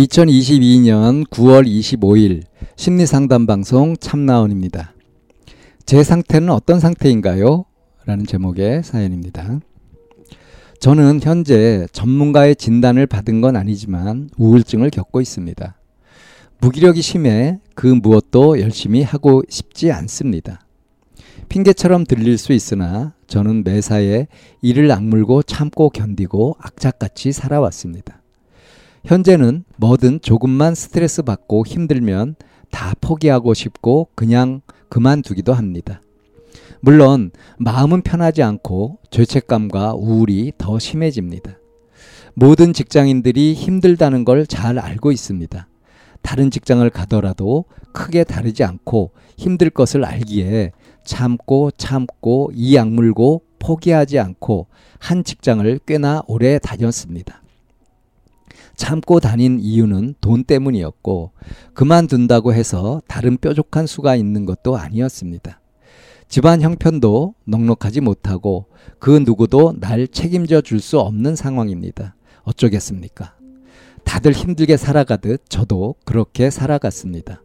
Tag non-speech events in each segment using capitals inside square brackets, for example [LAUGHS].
2022년 9월 25일 심리상담 방송 참나원입니다. 제 상태는 어떤 상태인가요? 라는 제목의 사연입니다. 저는 현재 전문가의 진단을 받은 건 아니지만 우울증을 겪고 있습니다. 무기력이 심해 그 무엇도 열심히 하고 싶지 않습니다. 핑계처럼 들릴 수 있으나 저는 매사에 이를 악물고 참고 견디고 악착같이 살아왔습니다. 현재는 뭐든 조금만 스트레스 받고 힘들면 다 포기하고 싶고 그냥 그만두기도 합니다. 물론 마음은 편하지 않고 죄책감과 우울이 더 심해집니다. 모든 직장인들이 힘들다는 걸 잘 알고 있습니다. 다른 직장을 가더라도 크게 다르지 않고 힘들 것을 알기에 참고 참고 이 악물고 포기하지 않고 한 직장을 꽤나 오래 다녔습니다. 참고 다닌 이유는 돈 때문이었고 그만둔다고 해서 다른 뾰족한 수가 있는 것도 아니었습니다. 집안 형편도 넉넉하지 못하고 그 누구도 날 책임져 줄 수 없는 상황입니다. 어쩌겠습니까? 다들 힘들게 살아가듯 저도 그렇게 살아갔습니다.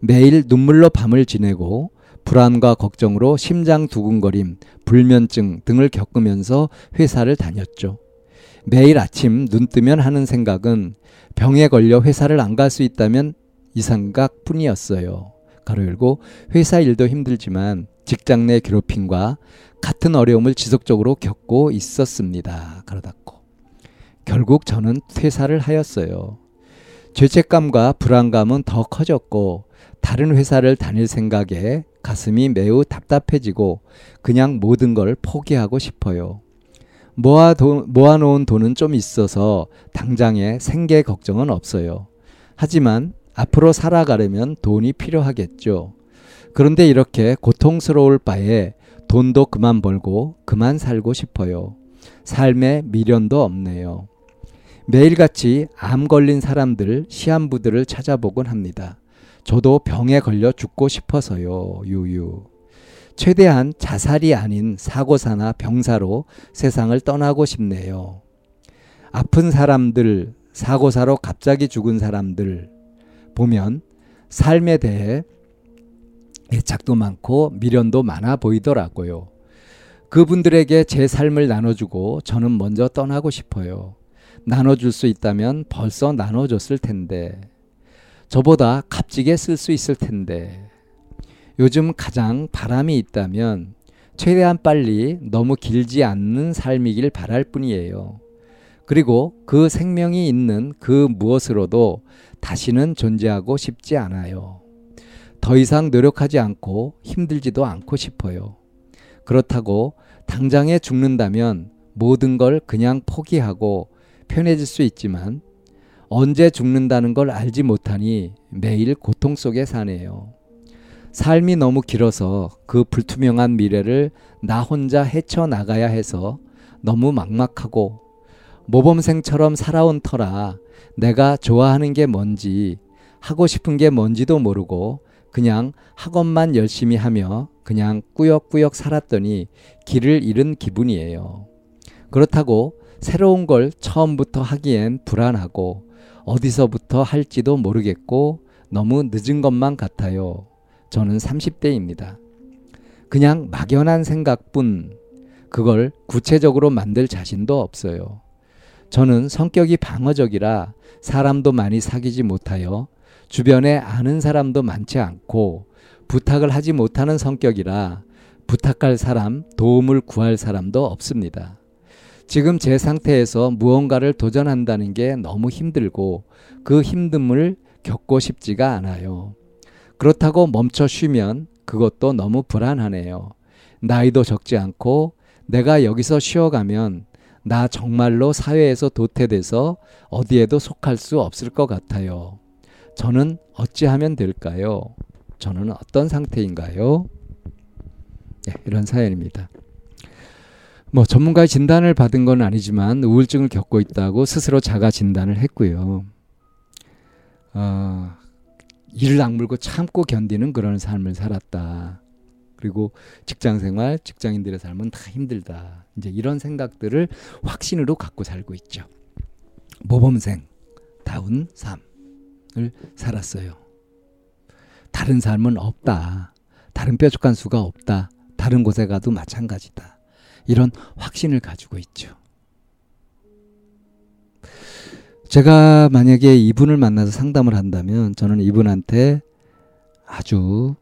매일 눈물로 밤을 지내고 불안과 걱정으로 심장 두근거림, 불면증 등을 겪으면서 회사를 다녔죠. 매일 아침 눈 뜨면 하는 생각은 병에 걸려 회사를 안 갈 수 있다면 이 생각 뿐이었어요. 가로 열고 회사 일도 힘들지만 직장 내 괴롭힘과 같은 어려움을 지속적으로 겪고 있었습니다. 가로 닫고. 결국 저는 퇴사를 하였어요. 죄책감과 불안감은 더 커졌고 다른 회사를 다닐 생각에 가슴이 매우 답답해지고 그냥 모든 걸 포기하고 싶어요. 모아 돈, 모아놓은 돈은 좀 있어서 당장에 생계 걱정은 없어요. 하지만 앞으로 살아가려면 돈이 필요하겠죠. 그런데 이렇게 고통스러울 바에 돈도 그만 벌고 그만 살고 싶어요. 삶에 미련도 없네요. 매일같이 암 걸린 사람들, 시한부들을 찾아보곤 합니다. 저도 병에 걸려 죽고 싶어서요. 유유. 최대한 자살이 아닌 사고사나 병사로 세상을 떠나고 싶네요. 아픈 사람들, 사고사로 갑자기 죽은 사람들 보면 삶에 대해 애착도 많고 미련도 많아 보이더라고요. 그분들에게 제 삶을 나눠주고 저는 먼저 떠나고 싶어요. 나눠줄 수 있다면 벌써 나눠줬을 텐데. 저보다 값지게 쓸 수 있을 텐데. 요즘 가장 바람이 있다면 최대한 빨리 너무 길지 않는 삶이길 바랄 뿐이에요. 그리고 그 생명이 있는 그 무엇으로도 다시는 존재하고 싶지 않아요. 더 이상 노력하지 않고 힘들지도 않고 싶어요. 그렇다고 당장에 죽는다면 모든 걸 그냥 포기하고 편해질 수 있지만 언제 죽는다는 걸 알지 못하니 매일 고통 속에 사네요. 삶이 너무 길어서 그 불투명한 미래를 나 혼자 헤쳐나가야 해서 너무 막막하고 모범생처럼 살아온 터라 내가 좋아하는 게 뭔지 하고 싶은 게 뭔지도 모르고 그냥 학원만 열심히 하며 그냥 꾸역꾸역 살았더니 길을 잃은 기분이에요. 그렇다고 새로운 걸 처음부터 하기엔 불안하고 어디서부터 할지도 모르겠고 너무 늦은 것만 같아요. 저는 30대입니다. 그냥 막연한 생각뿐 그걸 구체적으로 만들 자신도 없어요. 저는 성격이 방어적이라 사람도 많이 사귀지 못하여 주변에 아는 사람도 많지 않고 부탁을 하지 못하는 성격이라 부탁할 사람, 도움을 구할 사람도 없습니다. 지금 제 상태에서 무언가를 도전한다는 게 너무 힘들고 그 힘듦을 겪고 싶지가 않아요. 그렇다고 멈춰 쉬면 그것도 너무 불안하네요. 나이도 적지 않고 내가 여기서 쉬어가면 나 정말로 사회에서 도태돼서 어디에도 속할 수 없을 것 같아요. 저는 어찌하면 될까요? 저는 어떤 상태인가요? 네, 이런 사연입니다. 뭐 전문가의 진단을 받은 건 아니지만 우울증을 겪고 있다고 스스로 자가 진단을 했고요. 어, 이를 악물고 참고 견디는 그런 삶을 살았다. 그리고 직장 생활, 직장인들의 삶은 다 힘들다. 이제 이런 생각들을 확신으로 갖고 살고 있죠. 모범생 다운 삶을 살았어요. 다른 삶은 없다. 다른 뾰족한 수가 없다. 다른 곳에 가도 마찬가지다. 이런 확신을 가지고 있죠. 제가 만약에 이분을 만나서 상담을 한다면 저는 이분한테 아주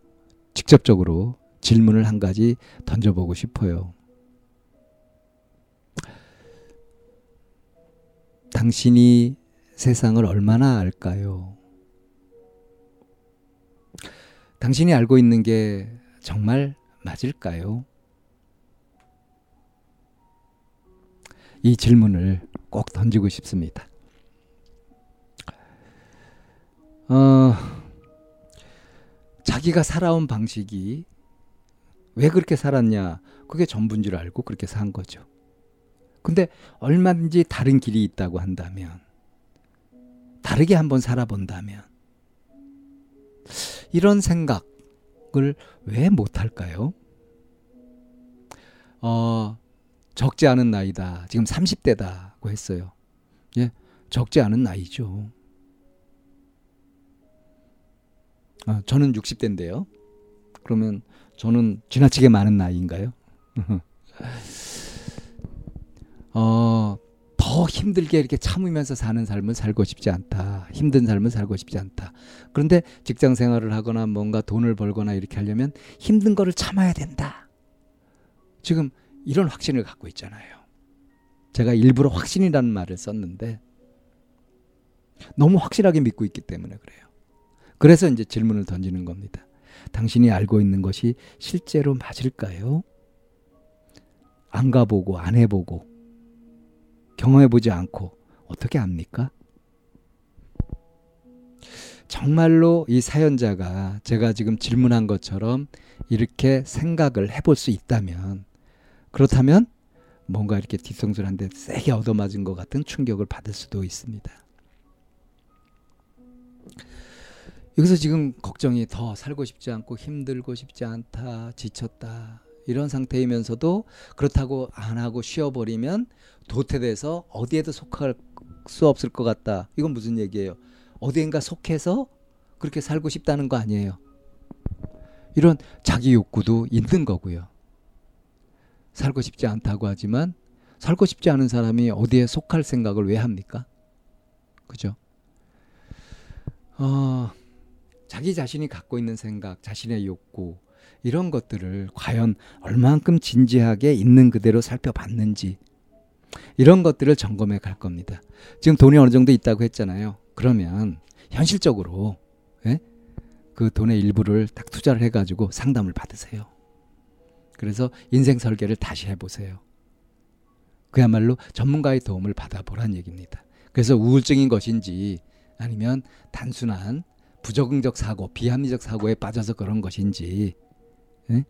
직접적으로 질문을 한 가지 던져보고 싶어요. 당신이 세상을 얼마나 알까요? 당신이 알고 있는 게 정말 맞을까요? 이 질문을 꼭 던지고 싶습니다. 어, 자기가 살아온 방식이 왜 그렇게 살았냐? 그게 전부인 줄 알고 그렇게 산 거죠. 근데 얼마든지 다른 길이 있다고 한다면, 다르게 한번 살아본다면, 이런 생각을 왜 못할까요? 어, 적지 않은 나이다. 지금 30대다고 했어요. 예, 적지 않은 나이죠. 어, 저는 60대인데요. 그러면 저는 지나치게 많은 나이인가요? [LAUGHS] 어, 더 힘들게 이렇게 참으면서 사는 삶을 살고 싶지 않다. 힘든 삶을 살고 싶지 않다. 그런데 직장 생활을 하거나 뭔가 돈을 벌거나 이렇게 하려면 힘든 거를 참아야 된다. 지금 이런 확신을 갖고 있잖아요. 제가 일부러 확신이라는 말을 썼는데 너무 확실하게 믿고 있기 때문에 그래요. 그래서 이제 질문을 던지는 겁니다. 당신이 알고 있는 것이 실제로 맞을까요? 안 가보고 안 해보고 경험해보지 않고 어떻게 압니까? 정말로 이 사연자가 제가 지금 질문한 것처럼 이렇게 생각을 해볼 수 있다면 그렇다면 뭔가 이렇게 뒤통수를 한 대 세게 얻어맞은 것 같은 충격을 받을 수도 있습니다. 여기서 지금 걱정이 더 살고 싶지 않고 힘들고 싶지 않다, 지쳤다, 이런 상태이면서도 그렇다고 안 하고 쉬어버리면 도태돼서 어디에도 속할 수 없을 것 같다. 이건 무슨 얘기예요? 어디엔가 속해서 그렇게 살고 싶다는 거 아니에요. 이런 자기 욕구도 있는 거고요. 살고 싶지 않다고 하지만 살고 싶지 않은 사람이 어디에 속할 생각을 왜 합니까? 그죠? 어, 자기 자신이 갖고 있는 생각, 자신의 욕구, 이런 것들을 과연 얼만큼 진지하게 있는 그대로 살펴봤는지, 이런 것들을 점검해 갈 겁니다. 지금 돈이 어느 정도 있다고 했잖아요. 그러면 현실적으로, 예? 그 돈의 일부를 딱 투자를 해가지고 상담을 받으세요. 그래서 인생 설계를 다시 해보세요. 그야말로 전문가의 도움을 받아보란 얘기입니다. 그래서 우울증인 것인지 아니면 단순한 부적응적 사고, 비합리적 사고에 빠져서 그런 것인지 예?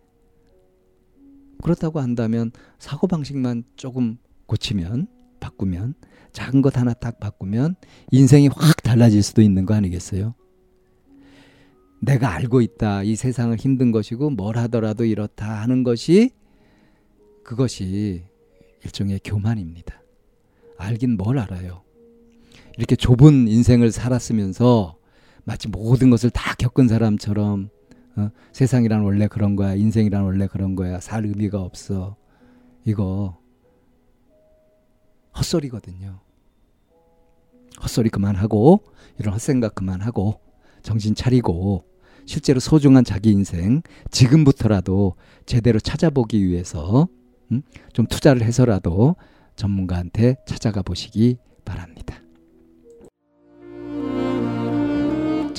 그렇다고 한다면 사고 방식만 조금 고치면 바꾸면 작은 것 하나 딱 바꾸면 인생이 확 달라질 수도 있는 거 아니겠어요? 내가 알고 있다. 이 세상을 힘든 것이고 뭘 하더라도 이렇다 하는 것이 그것이 일종의 교만입니다. 알긴 뭘 알아요. 이렇게 좁은 인생을 살았으면서 마치 모든 것을 다 겪은 사람처럼 어? 세상이란 원래 그런 거야. 인생이란 원래 그런 거야. 살 의미가 없어. 이거 헛소리거든요. 헛소리 그만하고 이런 헛생각 그만하고 정신 차리고 실제로 소중한 자기 인생 지금부터라도 제대로 찾아보기 위해서 음? 좀 투자를 해서라도 전문가한테 찾아가 보시기 바랍니다.